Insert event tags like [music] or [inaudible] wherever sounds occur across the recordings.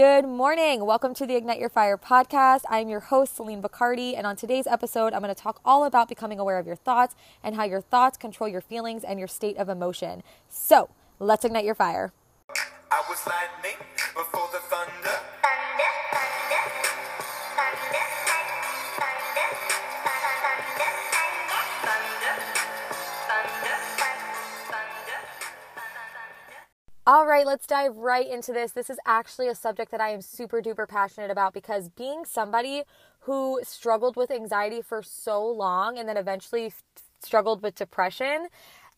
Good morning. Welcome to the Ignite Your Fire podcast. I'm your host, Celine Bacardi, and on today's episode, I'm going to talk all about becoming aware of your thoughts and how your thoughts control your feelings and your state of emotion. So, let's ignite your fire. Right, let's dive right into this. This is actually a subject that I am super duper passionate about because being somebody who struggled with anxiety for so long and then eventually struggled with depression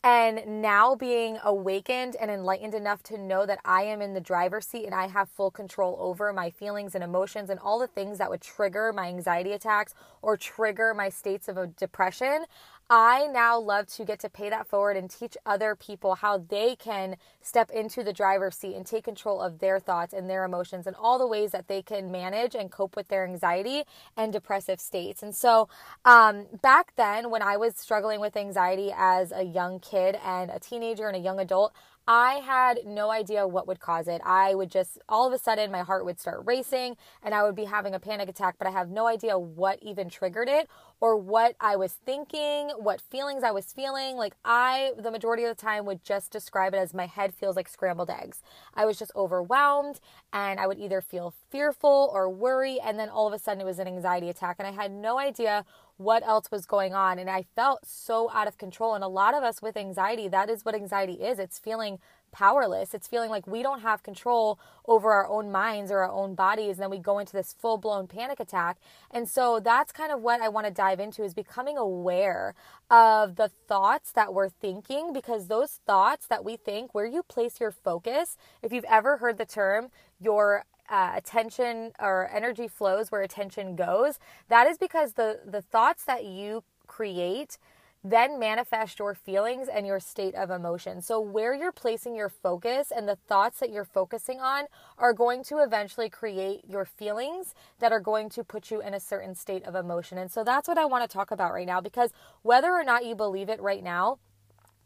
and now being awakened and enlightened enough to know that I am in the driver's seat and I have full control over my feelings and emotions and all the things that would trigger my anxiety attacks or trigger my states of uh, depression, I now love to get to pay that forward and teach other people how they can step into the driver's seat and take control of their thoughts and their emotions and all the ways that they can manage and cope with their anxiety and depressive states. And so, um, back then, when I was struggling with anxiety as a young kid and a teenager and a young adult, I had no idea what would cause it. I would just, all of a sudden, my heart would start racing and I would be having a panic attack, but I have no idea what even triggered it or what I was thinking, what feelings I was feeling. Like, I, the majority of the time, would just describe it as my head feels like scrambled eggs. I was just overwhelmed and I would either feel fearful or worry, and then all of a sudden, it was an anxiety attack. And I had no idea what else was going on. And I felt so out of control. And a lot of us with anxiety, that is what anxiety is it's feeling powerless. It's feeling like we don't have control over our own minds or our own bodies. And then we go into this full blown panic attack. And so that's kind of what I want to dive into is becoming aware of the thoughts that we're thinking because those thoughts that we think, where you place your focus, if you've ever heard the term, your uh, attention or energy flows where attention goes, that is because the the thoughts that you create then manifest your feelings and your state of emotion. So, where you're placing your focus and the thoughts that you're focusing on are going to eventually create your feelings that are going to put you in a certain state of emotion. And so, that's what I want to talk about right now because whether or not you believe it right now,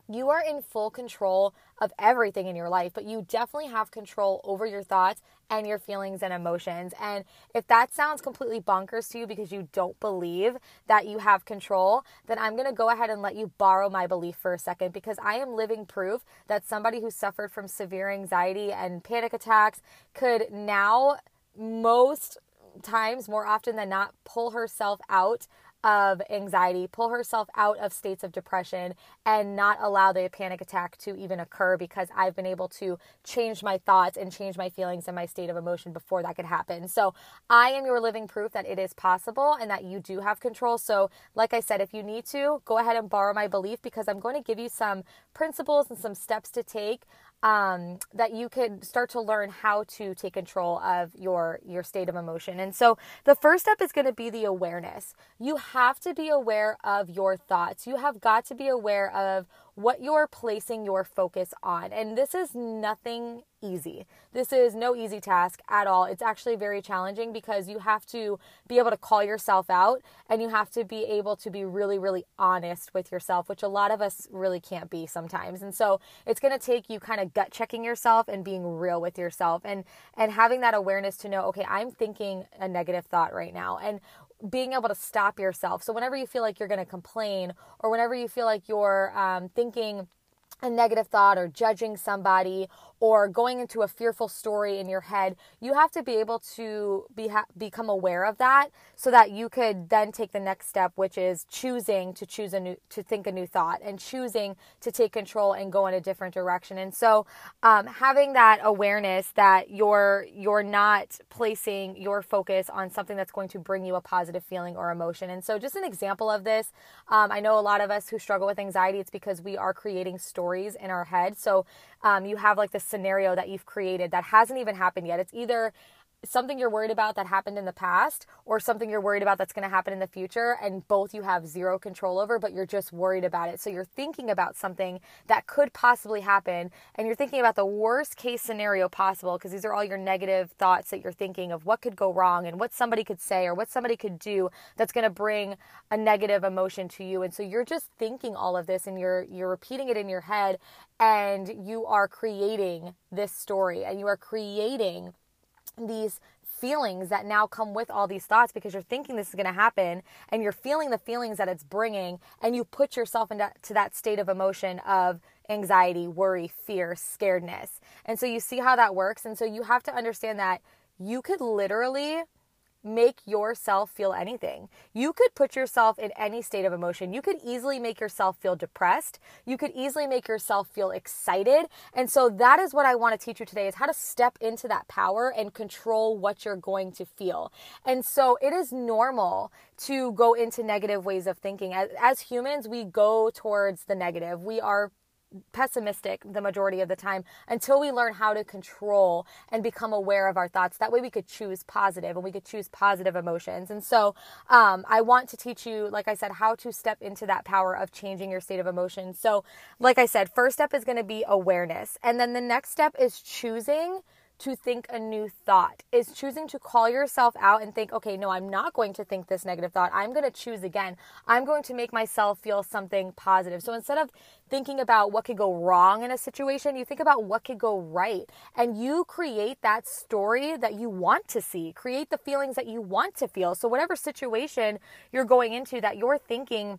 you are in full control of everything in your life, but you definitely have control over your thoughts and your feelings and emotions. And if that sounds completely bonkers to you because you don't believe that you have control, then I'm going to go ahead and let you borrow my belief for a second because I am living proof that somebody who suffered from severe anxiety and panic attacks could now most times more often than not pull herself out of anxiety, pull herself out of states of depression, and not allow the panic attack to even occur because I've been able to change my thoughts and change my feelings and my state of emotion before that could happen. So I am your living proof that it is possible and that you do have control. So, like I said, if you need to, go ahead and borrow my belief because I'm going to give you some principles and some steps to take um, that you could start to learn how to take control of your your state of emotion. And so the first step is going to be the awareness. You have to be aware of your thoughts. You have got to be aware of what you're placing your focus on. And this is nothing easy. This is no easy task at all. It's actually very challenging because you have to be able to call yourself out and you have to be able to be really, really honest with yourself, which a lot of us really can't be sometimes. And so it's going to take you kind of gut checking yourself and being real with yourself and, and having that awareness to know, okay, I'm thinking a negative thought right now. And being able to stop yourself. So whenever you feel like you're going to complain or whenever you feel like you're um, thinking a negative thought or judging somebody or going into a fearful story in your head, you have to be able to be ha- become aware of that so that you could then take the next step, which is choosing to choose a new to think a new thought and choosing to take control and go in a different direction. And so, um, having that awareness that you're you're not placing your focus on something that's going to bring you a positive feeling or emotion. And so, just an example of this, um, I know a lot of us who struggle with anxiety. It's because we are creating stories in our head. So um, you have like the scenario that you've created that hasn't even happened yet. It's either something you're worried about that happened in the past or something you're worried about that's going to happen in the future and both you have zero control over but you're just worried about it. So you're thinking about something that could possibly happen and you're thinking about the worst case scenario possible because these are all your negative thoughts that you're thinking of what could go wrong and what somebody could say or what somebody could do that's going to bring a negative emotion to you. And so you're just thinking all of this and you're you're repeating it in your head and you are creating this story and you are creating these feelings that now come with all these thoughts because you're thinking this is going to happen and you're feeling the feelings that it's bringing and you put yourself into that state of emotion of anxiety, worry, fear, scaredness. And so you see how that works and so you have to understand that you could literally make yourself feel anything. You could put yourself in any state of emotion. You could easily make yourself feel depressed. You could easily make yourself feel excited. And so that is what I want to teach you today is how to step into that power and control what you're going to feel. And so it is normal to go into negative ways of thinking. As, as humans, we go towards the negative. We are pessimistic the majority of the time until we learn how to control and become aware of our thoughts. That way we could choose positive and we could choose positive emotions. And so um, I want to teach you, like I said, how to step into that power of changing your state of emotion. So, like I said, first step is going to be awareness. And then the next step is choosing to think a new thought, is choosing to call yourself out and think, okay, no, I'm not going to think this negative thought. I'm going to choose again. I'm going to make myself feel something positive. So instead of thinking about what could go wrong in a situation, you think about what could go right. And you create that story that you want to see, create the feelings that you want to feel. So, whatever situation you're going into that you're thinking,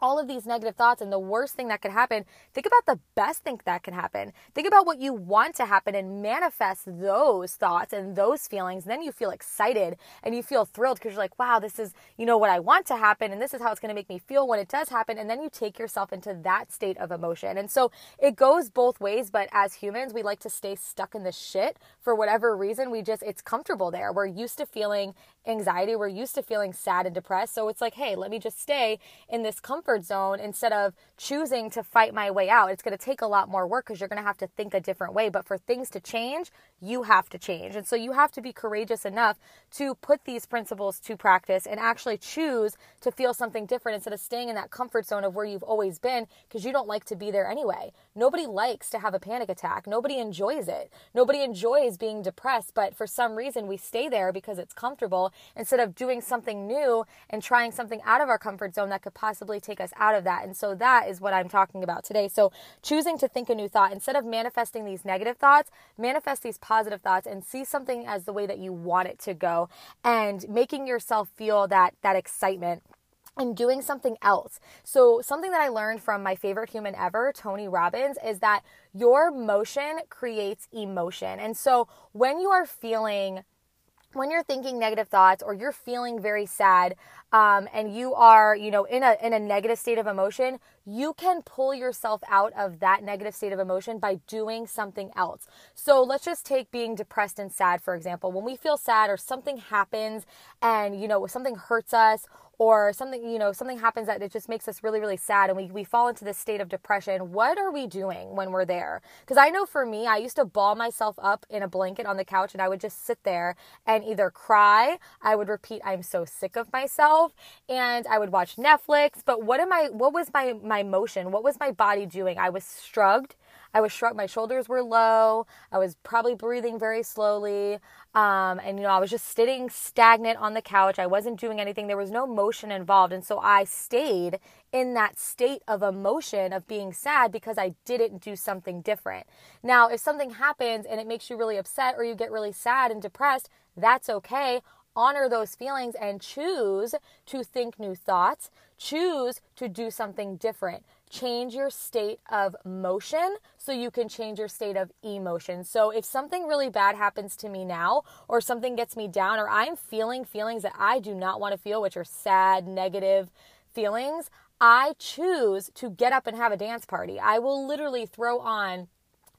all of these negative thoughts and the worst thing that could happen, think about the best thing that can happen. Think about what you want to happen and manifest those thoughts and those feelings. And then you feel excited and you feel thrilled because you're like, wow, this is, you know, what I want to happen and this is how it's going to make me feel when it does happen. And then you take yourself into that state of emotion. And so it goes both ways, but as humans, we like to stay stuck in the shit for whatever reason. We just, it's comfortable there. We're used to feeling anxiety. We're used to feeling sad and depressed. So it's like, hey, let me just stay in this comfort zone instead of choosing to fight my way out. It's going to take a lot more work because you're going to have to think a different way. But for things to change, you have to change. And so you have to be courageous enough to put these principles to practice and actually choose to feel something different instead of staying in that comfort zone of where you've always been because you don't like to be there anyway. Nobody likes to have a panic attack. Nobody enjoys it. Nobody enjoys being depressed, but for some reason we stay there because it's comfortable instead of doing something new and trying something out of our comfort zone that could possibly take us out of that. And so that is what I'm talking about today. So choosing to think a new thought instead of manifesting these negative thoughts, manifest these positive thoughts and see something as the way that you want it to go and making yourself feel that that excitement and doing something else. So, something that I learned from my favorite human ever, Tony Robbins, is that your motion creates emotion. And so, when you are feeling when you're thinking negative thoughts or you're feeling very sad um, and you are you know in a in a negative state of emotion you can pull yourself out of that negative state of emotion by doing something else. So let's just take being depressed and sad for example. When we feel sad or something happens and you know something hurts us or something you know something happens that it just makes us really really sad and we, we fall into this state of depression what are we doing when we're there? Because i know for me i used to ball myself up in a blanket on the couch and i would just sit there and either cry i would repeat i'm so sick of myself and i would watch netflix but what am i what was my my motion what was my body doing i was shrugged I was shrugged, my shoulders were low. I was probably breathing very slowly. Um, and, you know, I was just sitting stagnant on the couch. I wasn't doing anything. There was no motion involved. And so I stayed in that state of emotion of being sad because I didn't do something different. Now, if something happens and it makes you really upset or you get really sad and depressed, that's okay honor those feelings and choose to think new thoughts, choose to do something different change your state of motion so you can change your state of emotion. So if something really bad happens to me now or something gets me down or I'm feeling feelings that I do not want to feel which are sad, negative feelings, I choose to get up and have a dance party. I will literally throw on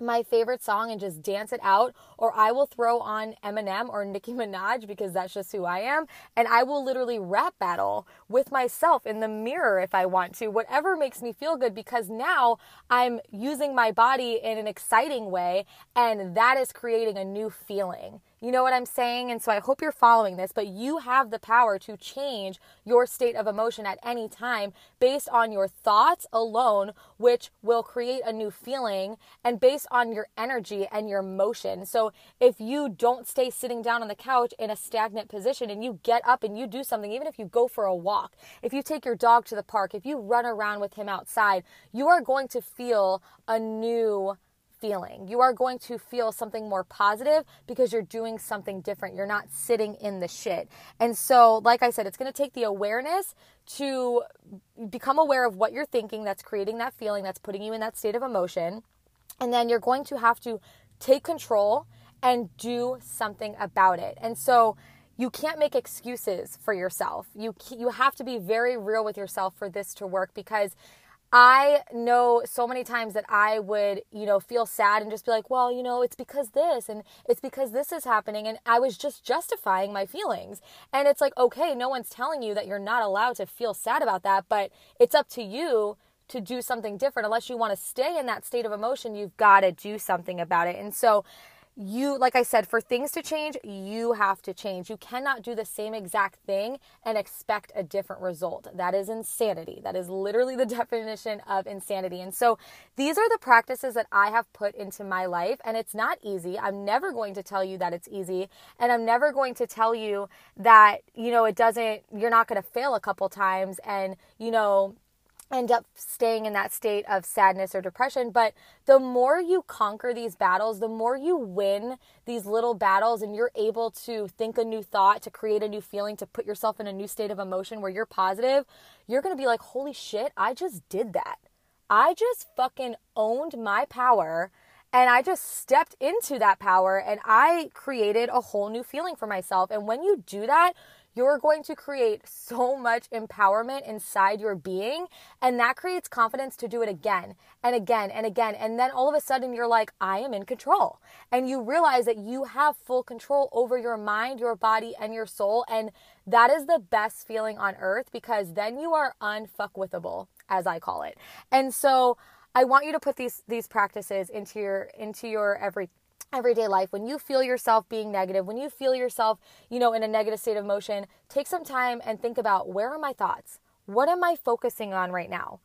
my favorite song and just dance it out, or I will throw on Eminem or Nicki Minaj because that's just who I am, and I will literally rap battle with myself in the mirror if I want to, whatever makes me feel good, because now I'm using my body in an exciting way, and that is creating a new feeling. You know what I'm saying? And so I hope you're following this, but you have the power to change your state of emotion at any time based on your thoughts alone, which will create a new feeling, and based on your energy and your motion. So if you don't stay sitting down on the couch in a stagnant position and you get up and you do something, even if you go for a walk, if you take your dog to the park, if you run around with him outside, you are going to feel a new feeling. You are going to feel something more positive because you're doing something different. You're not sitting in the shit. And so, like I said, it's going to take the awareness to become aware of what you're thinking that's creating that feeling, that's putting you in that state of emotion. And then you're going to have to take control and do something about it. And so, you can't make excuses for yourself. You you have to be very real with yourself for this to work because I know so many times that I would, you know, feel sad and just be like, well, you know, it's because this and it's because this is happening. And I was just justifying my feelings. And it's like, okay, no one's telling you that you're not allowed to feel sad about that, but it's up to you to do something different. Unless you want to stay in that state of emotion, you've got to do something about it. And so, you, like I said, for things to change, you have to change. You cannot do the same exact thing and expect a different result. That is insanity. That is literally the [laughs] definition of insanity. And so these are the practices that I have put into my life, and it's not easy. I'm never going to tell you that it's easy, and I'm never going to tell you that, you know, it doesn't, you're not going to fail a couple times and, you know, end up staying in that state of sadness or depression. But the more you conquer these battles, the more you win these little battles, and you're able to think a new thought, to create a new feeling, to put yourself in a new state of emotion where you're positive, you're gonna be like, holy shit, I just did that. I just fucking owned my power. And I just stepped into that power and I created a whole new feeling for myself. And when you do that, you're going to create so much empowerment inside your being. And that creates confidence to do it again and again and again. And then all of a sudden, you're like, I am in control. And you realize that you have full control over your mind, your body, and your soul. And that is the best feeling on earth because then you are unfuckwithable, as I call it. And so, I want you to put these these practices into your into your every everyday life when you feel yourself being negative when you feel yourself you know in a negative state of motion take some time and think about where are my thoughts? What am i focusing on right now?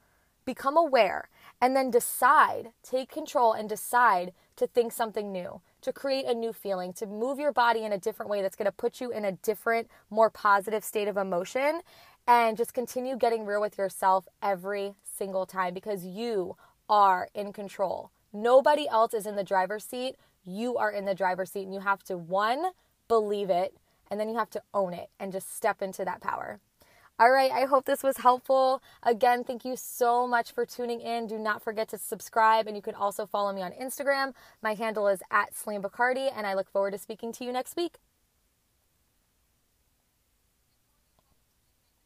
Become aware and then decide take control and decide to think something new to create a new feeling to move your body in a different way that's going to put you in a different more positive state of emotion and just continue getting real with yourself every single time because you are in control nobody else is in the driver's seat you are in the driver's seat and you have to one, believe it, and then you have to own it and just step into that power. All right, I hope this was helpful. Again, thank you so much for tuning in. Do not forget to subscribe, and you can also follow me on Instagram. My handle is at Slam Bacardi, and I look forward to speaking to you next week.